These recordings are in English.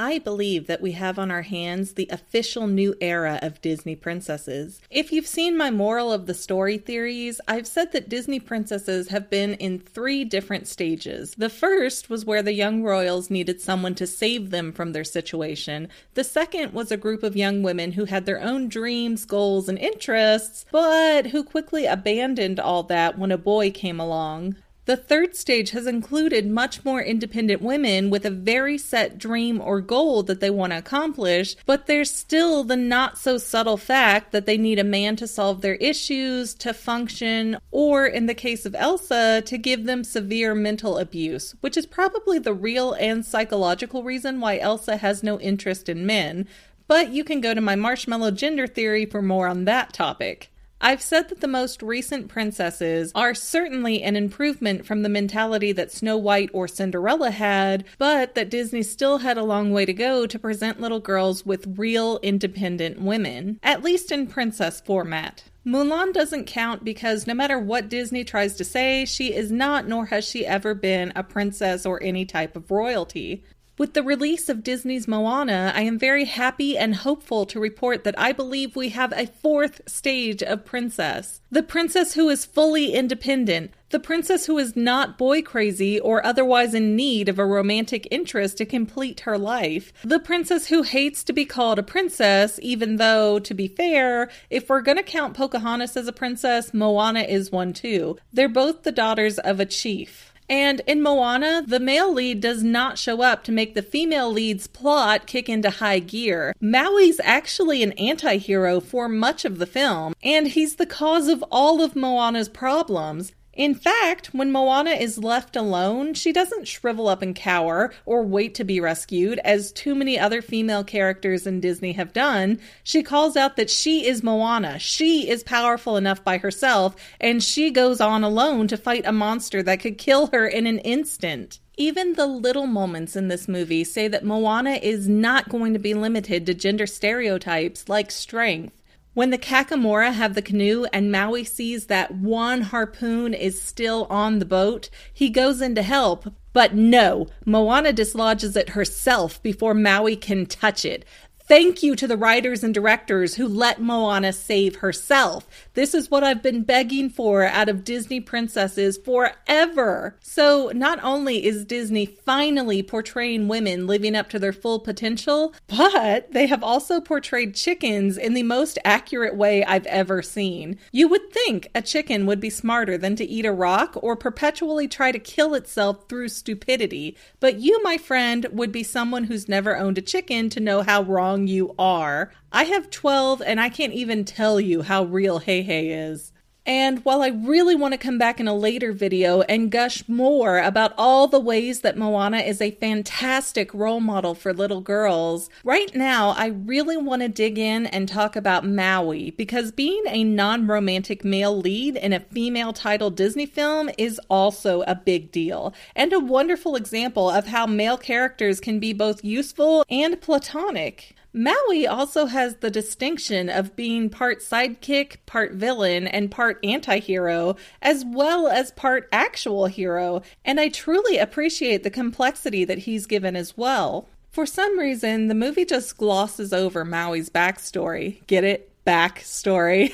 I believe that we have on our hands the official new era of Disney princesses. If you've seen my moral of the story theories, I've said that Disney princesses have been in three different stages. The first was where the young royals needed someone to save them from their situation. The second was a group of young women who had their own dreams, goals, and interests, but who quickly abandoned all that when a boy came along. The third stage has included much more independent women with a very set dream or goal that they want to accomplish, but there's still the not so subtle fact that they need a man to solve their issues, to function, or in the case of Elsa, to give them severe mental abuse, which is probably the real and psychological reason why Elsa has no interest in men. But you can go to my marshmallow gender theory for more on that topic. I've said that the most recent princesses are certainly an improvement from the mentality that Snow White or Cinderella had, but that Disney still had a long way to go to present little girls with real independent women, at least in princess format. Mulan doesn't count because no matter what Disney tries to say, she is not nor has she ever been a princess or any type of royalty. With the release of Disney's Moana, I am very happy and hopeful to report that I believe we have a fourth stage of princess. The princess who is fully independent, the princess who is not boy crazy or otherwise in need of a romantic interest to complete her life. The princess who hates to be called a princess, even though, to be fair, if we're gonna count Pocahontas as a princess, Moana is one too. They're both the daughters of a chief. And in Moana, the male lead does not show up to make the female lead's plot kick into high gear. Maui's actually an anti hero for much of the film, and he's the cause of all of Moana's problems. In fact, when Moana is left alone, she doesn't shrivel up and cower or wait to be rescued, as too many other female characters in Disney have done. She calls out that she is Moana. She is powerful enough by herself, and she goes on alone to fight a monster that could kill her in an instant. Even the little moments in this movie say that Moana is not going to be limited to gender stereotypes like strength. When the Kakamora have the canoe and Maui sees that one harpoon is still on the boat, he goes in to help. But no, Moana dislodges it herself before Maui can touch it. Thank you to the writers and directors who let Moana save herself. This is what I've been begging for out of Disney princesses forever. So, not only is Disney finally portraying women living up to their full potential, but they have also portrayed chickens in the most accurate way I've ever seen. You would think a chicken would be smarter than to eat a rock or perpetually try to kill itself through stupidity, but you, my friend, would be someone who's never owned a chicken to know how wrong you are. I have 12 and I can't even tell you how real Heihei is. And while I really want to come back in a later video and gush more about all the ways that Moana is a fantastic role model for little girls, right now I really want to dig in and talk about Maui because being a non romantic male lead in a female titled Disney film is also a big deal and a wonderful example of how male characters can be both useful and platonic. Maui also has the distinction of being part sidekick, part villain, and part anti hero, as well as part actual hero, and I truly appreciate the complexity that he's given as well. For some reason, the movie just glosses over Maui's backstory. Get it? Backstory.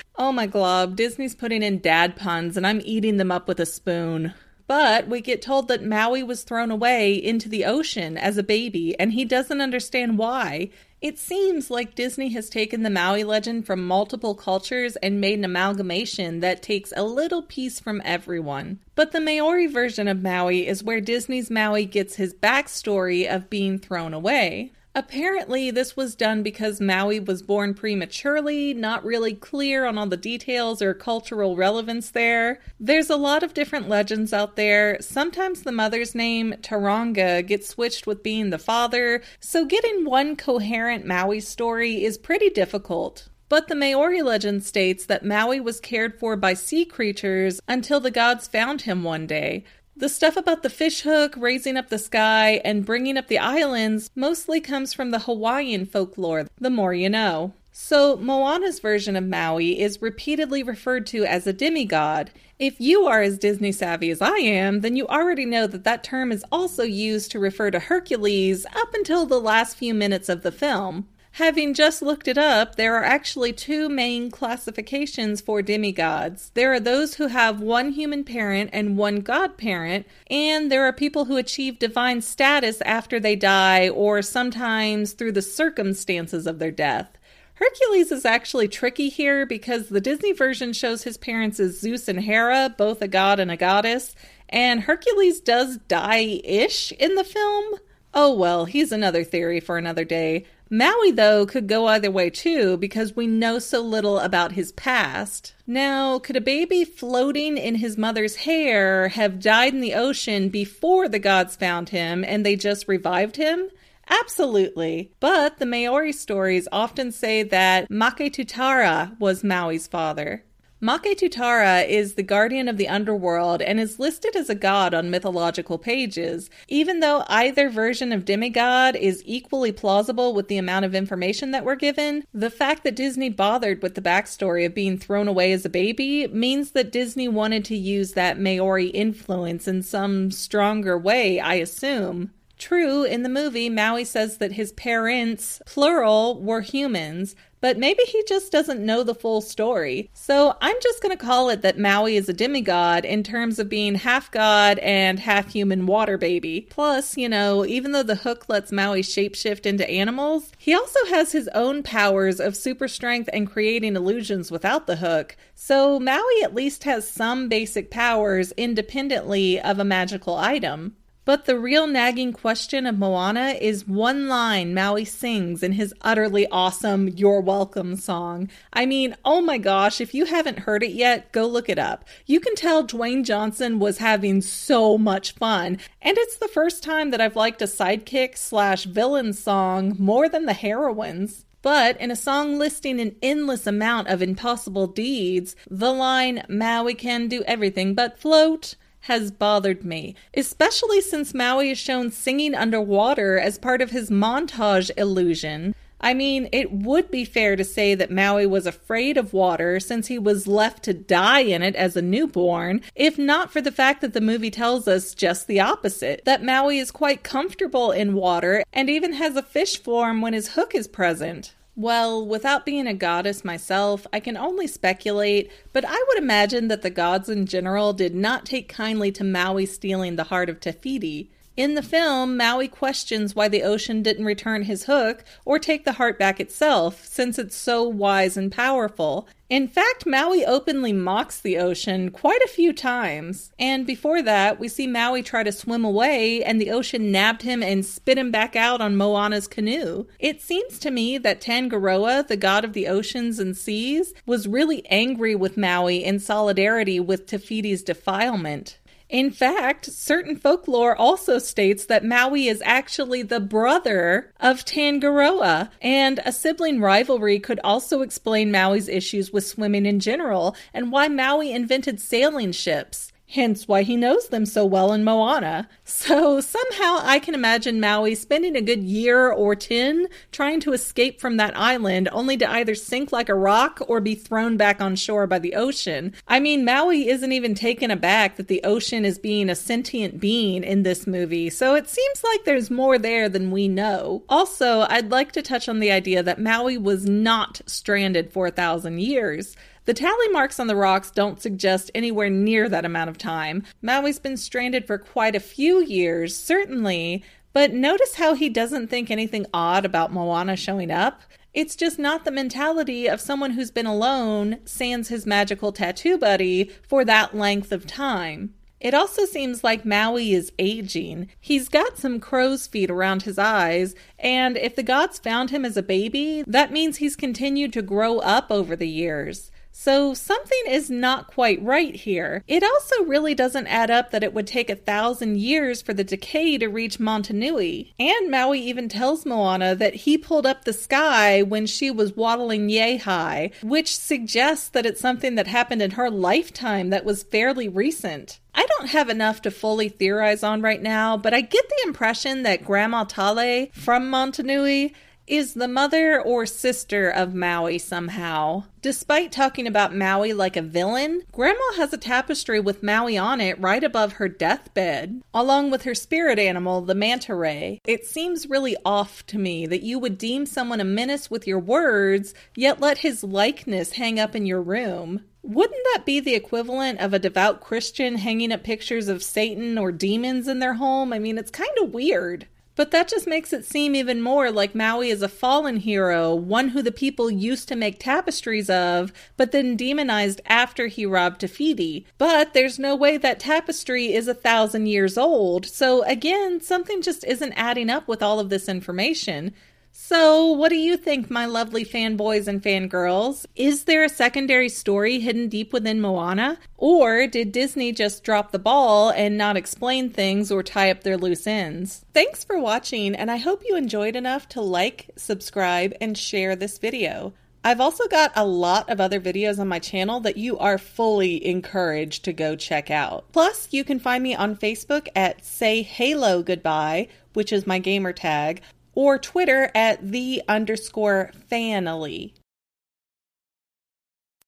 oh my glob, Disney's putting in dad puns, and I'm eating them up with a spoon. But we get told that Maui was thrown away into the ocean as a baby, and he doesn't understand why. It seems like Disney has taken the Maui legend from multiple cultures and made an amalgamation that takes a little piece from everyone. But the Maori version of Maui is where Disney's Maui gets his backstory of being thrown away. Apparently, this was done because Maui was born prematurely, not really clear on all the details or cultural relevance there. There's a lot of different legends out there. Sometimes the mother's name, Taronga, gets switched with being the father, so getting one coherent Maui story is pretty difficult. But the Maori legend states that Maui was cared for by sea creatures until the gods found him one day. The stuff about the fishhook, raising up the sky, and bringing up the islands mostly comes from the Hawaiian folklore, the more you know. So, Moana's version of Maui is repeatedly referred to as a demigod. If you are as Disney savvy as I am, then you already know that that term is also used to refer to Hercules up until the last few minutes of the film. Having just looked it up, there are actually two main classifications for demigods. There are those who have one human parent and one godparent, and there are people who achieve divine status after they die or sometimes through the circumstances of their death. Hercules is actually tricky here because the Disney version shows his parents as Zeus and Hera, both a god and a goddess, and Hercules does die ish in the film. Oh well, he's another theory for another day. Maui, though, could go either way too because we know so little about his past. Now, could a baby floating in his mother's hair have died in the ocean before the gods found him and they just revived him? Absolutely. But the Maori stories often say that Maketutara was Maui's father. Maketutara is the guardian of the underworld and is listed as a god on mythological pages. Even though either version of demigod is equally plausible with the amount of information that we're given, the fact that Disney bothered with the backstory of being thrown away as a baby means that Disney wanted to use that Maori influence in some stronger way, I assume. True, in the movie, Maui says that his parents, plural, were humans, but maybe he just doesn't know the full story. So I'm just going to call it that Maui is a demigod in terms of being half god and half human water baby. Plus, you know, even though the hook lets Maui shapeshift into animals, he also has his own powers of super strength and creating illusions without the hook. So Maui at least has some basic powers independently of a magical item. But the real nagging question of Moana is one line Maui sings in his utterly awesome You're Welcome song. I mean, oh my gosh, if you haven't heard it yet, go look it up. You can tell Dwayne Johnson was having so much fun. And it's the first time that I've liked a sidekick slash villain song more than the heroines. But in a song listing an endless amount of impossible deeds, the line, Maui can do everything but float, has bothered me, especially since Maui is shown singing underwater as part of his montage illusion. I mean, it would be fair to say that Maui was afraid of water since he was left to die in it as a newborn, if not for the fact that the movie tells us just the opposite that Maui is quite comfortable in water and even has a fish form when his hook is present. Well, without being a goddess myself, I can only speculate, but I would imagine that the gods in general did not take kindly to Maui stealing the heart of Te Fiti. In the film, Maui questions why the ocean didn't return his hook or take the heart back itself, since it's so wise and powerful, in fact, Maui openly mocks the ocean quite a few times. And before that, we see Maui try to swim away, and the ocean nabbed him and spit him back out on Moana's canoe. It seems to me that Tangaroa, the god of the oceans and seas, was really angry with Maui in solidarity with Te Fiti's defilement. In fact, certain folklore also states that Maui is actually the brother of Tangaroa, and a sibling rivalry could also explain Maui's issues with swimming in general and why Maui invented sailing ships hence why he knows them so well in Moana. So somehow I can imagine Maui spending a good year or 10 trying to escape from that island, only to either sink like a rock or be thrown back on shore by the ocean. I mean, Maui isn't even taken aback that the ocean is being a sentient being in this movie, so it seems like there's more there than we know. Also, I'd like to touch on the idea that Maui was not stranded for a thousand years. The tally marks on the rocks don't suggest anywhere near that amount of time. Maui's been stranded for quite a few years, certainly, but notice how he doesn't think anything odd about Moana showing up. It's just not the mentality of someone who's been alone, sans his magical tattoo buddy, for that length of time. It also seems like Maui is aging. He's got some crow's feet around his eyes, and if the gods found him as a baby, that means he's continued to grow up over the years. So something is not quite right here. It also really doesn't add up that it would take a thousand years for the decay to reach Motunui. And Maui even tells Moana that he pulled up the sky when she was waddling yay high, which suggests that it's something that happened in her lifetime that was fairly recent. I don't have enough to fully theorize on right now, but I get the impression that Grandma Tala from Motunui is the mother or sister of Maui somehow. Despite talking about Maui like a villain, Grandma has a tapestry with Maui on it right above her deathbed, along with her spirit animal, the manta ray. It seems really off to me that you would deem someone a menace with your words, yet let his likeness hang up in your room. Wouldn't that be the equivalent of a devout Christian hanging up pictures of Satan or demons in their home? I mean, it's kind of weird. But that just makes it seem even more like Maui is a fallen hero, one who the people used to make tapestries of, but then demonized after he robbed Te Fiti. But there's no way that tapestry is a thousand years old, so again, something just isn't adding up with all of this information. So, what do you think, my lovely fanboys and fangirls? Is there a secondary story hidden deep within Moana? Or did Disney just drop the ball and not explain things or tie up their loose ends? Thanks for watching, and I hope you enjoyed enough to like, subscribe, and share this video. I've also got a lot of other videos on my channel that you are fully encouraged to go check out. Plus, you can find me on Facebook at Say Halo Goodbye, which is my gamer tag, or Twitter at the underscore fanily.